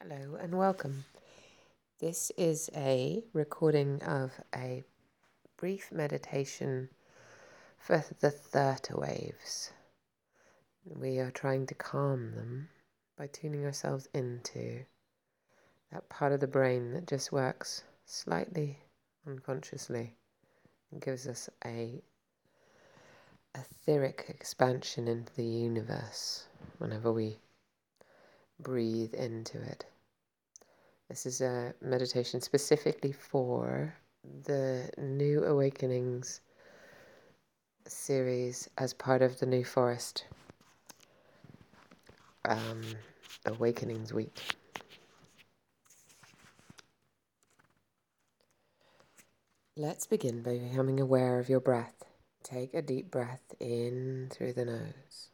Hello and welcome. This is a recording of a brief meditation for the theta waves. We are trying to calm them by tuning ourselves into that part of the brain that just works slightly unconsciously and gives us a etheric expansion into the universe whenever we breathe into it. This is a meditation specifically for the New Awakenings series as part of the New Forest um, Awakenings Week. Let's begin by becoming aware of your breath. Take a deep breath in through the nose.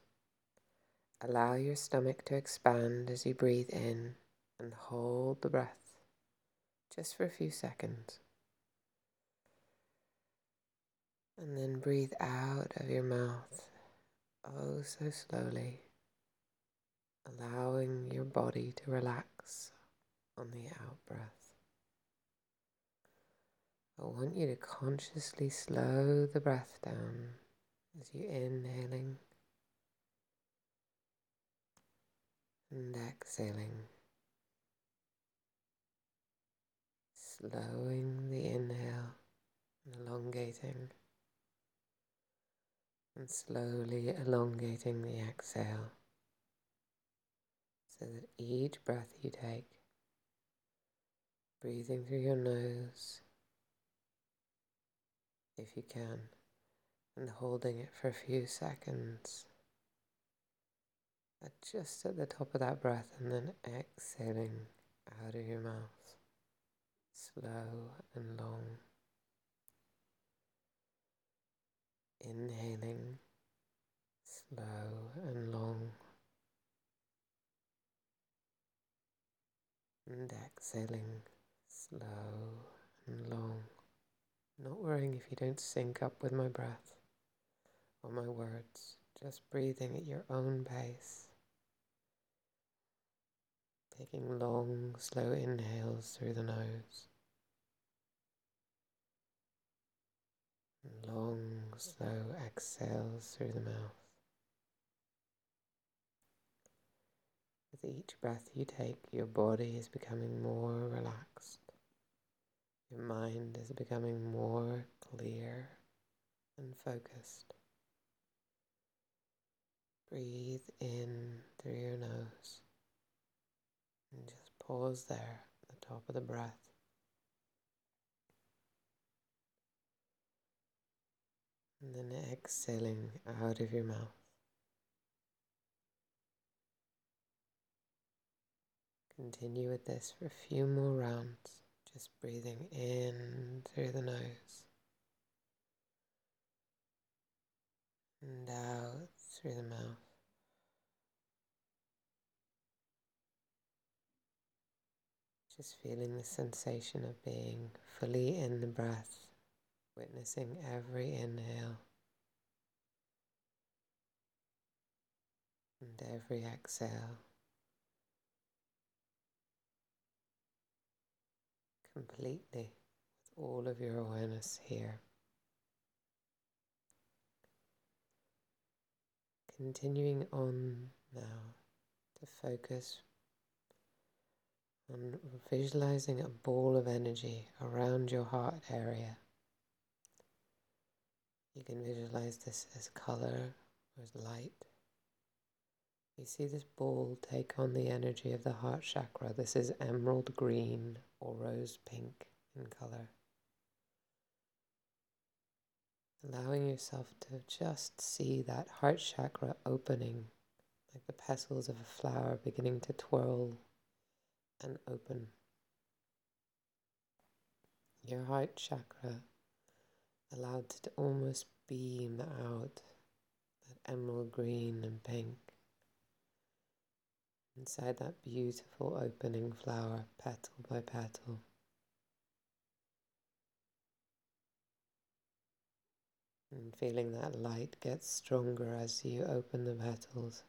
Allow your stomach to expand as you breathe in and hold the breath just for a few seconds. And then breathe out of your mouth oh so slowly, allowing your body to relax on the out breath. I want you to consciously slow the breath down as you inhaling and exhaling. Slowing the inhale and elongating, and slowly elongating the exhale. So that each breath you take, breathing through your nose if you can, and holding it for a few seconds just at the top of that breath and then exhaling out of your mouth, slow and long. Inhaling, slow and long. And exhaling, slow and long. Not worrying if you don't sync up with my breath or my words, just breathing at your own pace. Taking long, slow inhales through the nose. Long, slow exhales through the mouth. With each breath you take, your body is becoming more relaxed. Your mind is becoming more clear and focused. Breathe in through your nose. And just pause there at the top of the breath. And then exhaling out of your mouth. Continue with this for a few more rounds, just breathing in through the nose and out through the mouth. Just feeling the sensation of being fully in the breath, witnessing every inhale and every exhale. Completely with all of your awareness here. Continuing on now to focus on visualizing a ball of energy around your heart area. You can visualize this as color or as light. You see this ball take on the energy of the heart chakra. This is emerald green or rose pink in color. Allowing yourself to just see that heart chakra opening, like the petals of a flower beginning to twirl and open. Your heart chakra allowed to almost beam out that emerald green and pink inside that beautiful opening flower, petal by petal. And feeling that light gets stronger as you open the petals.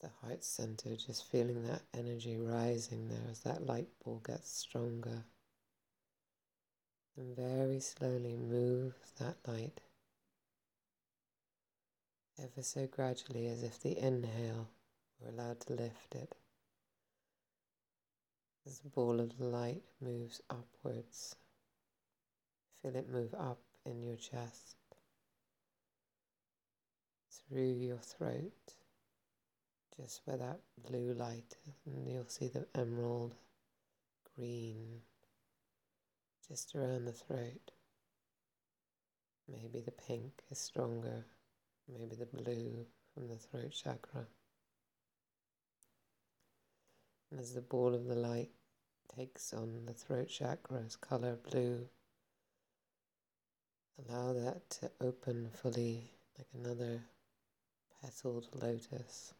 The heart center, just feeling that energy rising there as that light ball gets stronger. And very slowly move that light ever so gradually as if the inhale were allowed to lift it. As the ball of light moves upwards, feel it move up in your chest, through your throat, just where that blue light, and you'll see the emerald green just around the throat. Maybe the pink is stronger, maybe the blue from the throat chakra. And as the ball of the light takes on the throat chakra's color blue, allow that to open fully like another petaled lotus.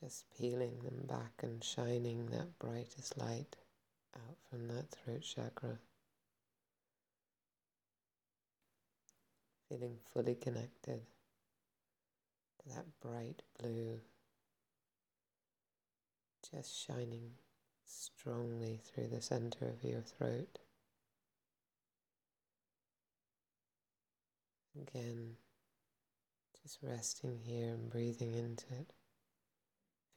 Just peeling them back and shining that brightest light out from that throat chakra. Feeling fully connected to that bright blue, just shining strongly through the center of your throat. Again, just resting here and breathing into it,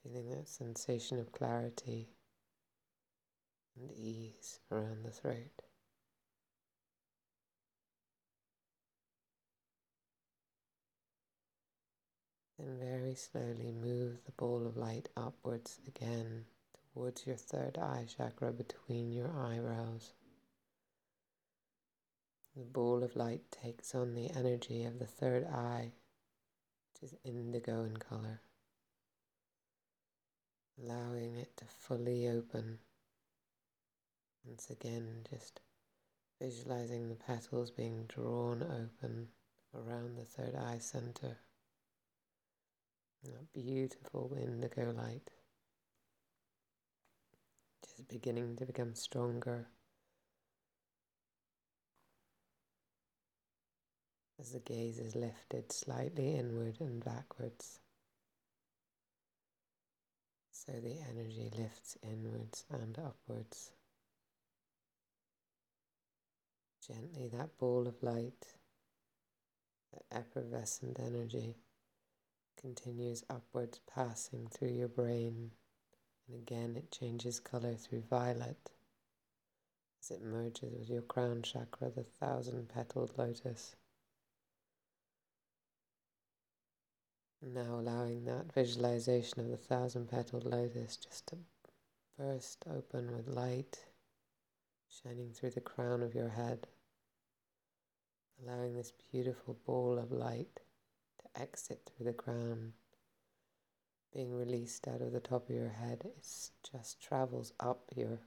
feeling that sensation of clarity and ease around the throat. Then very slowly move the ball of light upwards again towards your third eye chakra between your eyebrows. The ball of light takes on the energy of the third eye, which is indigo in color, allowing it to fully open once again, just visualizing the petals being drawn open around the third eye center. That beautiful indigo light just beginning to become stronger as the gaze is lifted slightly inward and backwards. So the energy lifts inwards and upwards. Gently, that ball of light, that effervescent energy, continues upwards, passing through your brain, and again it changes color through violet as it merges with your crown chakra, the thousand petaled lotus. Now allowing that visualization of the thousand petaled lotus just to burst open with light shining through the crown of your head, allowing this beautiful ball of light to exit through the crown, being released out of the top of your head. It just travels up your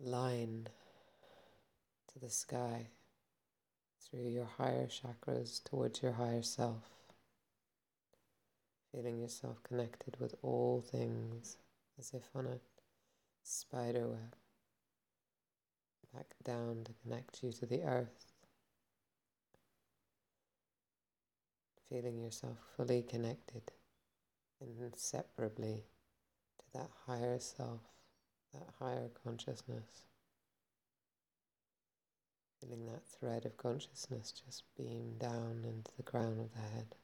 line to the sky through your higher chakras towards your higher self, feeling yourself connected with all things as if on a spider web back down to connect you to the earth. Feeling yourself fully connected inseparably to that higher self, that higher consciousness. Feeling that thread of consciousness just beam down into the crown of the head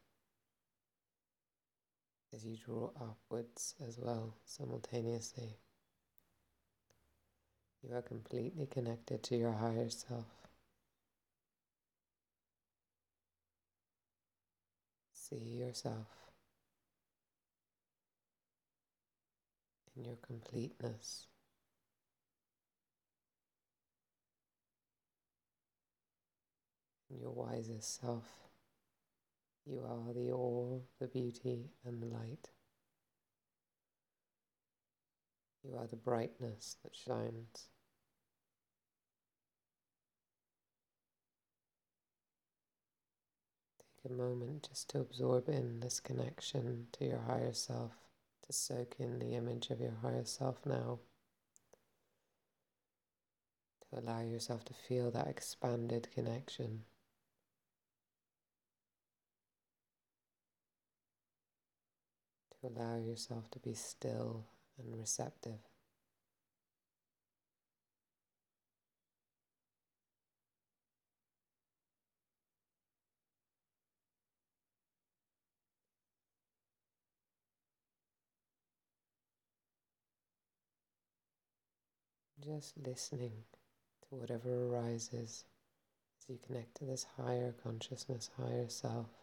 as you draw upwards as well simultaneously. You are completely connected to your higher self. See yourself in your completeness. Your wisest self. You are the all, the beauty, and the light. You are the brightness that shines. Take a moment just to absorb in this connection to your higher self, to soak in the image of your higher self now. To allow yourself to feel that expanded connection. To allow yourself to be still and receptive. Just listening to whatever arises as you connect to this higher consciousness, higher self.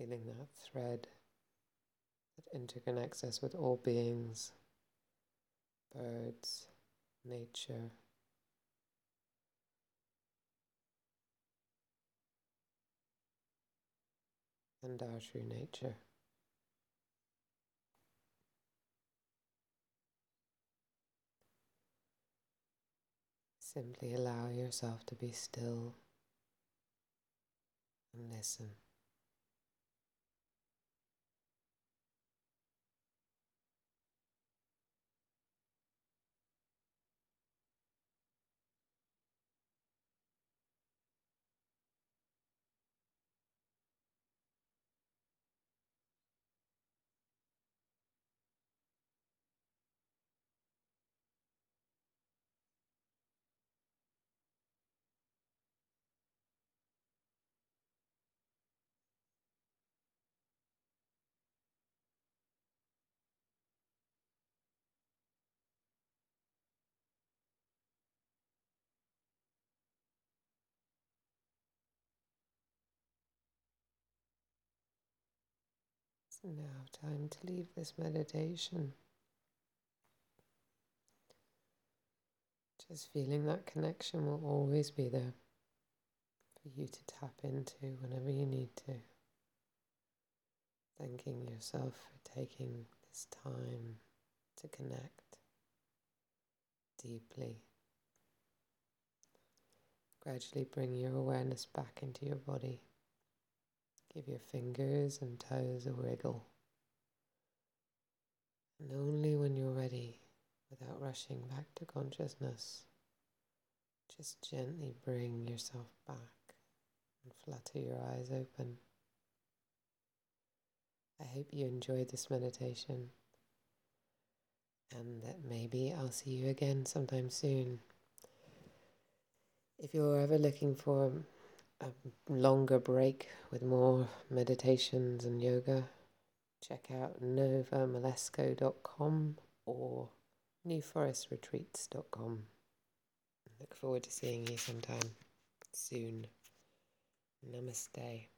Feeling that thread that interconnects us with all beings, birds, nature. And our true nature. Simply allow yourself to be still and listen. Now time to leave this meditation. Just feeling that connection will always be there for you to tap into whenever you need to. Thanking yourself for taking this time to connect deeply. Gradually bring your awareness back into your body. Give your fingers and toes a wriggle. And only when you're ready, without rushing back to consciousness, just gently bring yourself back and flutter your eyes open. I hope you enjoyed this meditation and that maybe I'll see you again sometime soon. If you're ever looking for a longer break with more meditations and yoga, check out novamalesco.com or newforestretreats.com. Look forward to seeing you sometime soon. Namaste.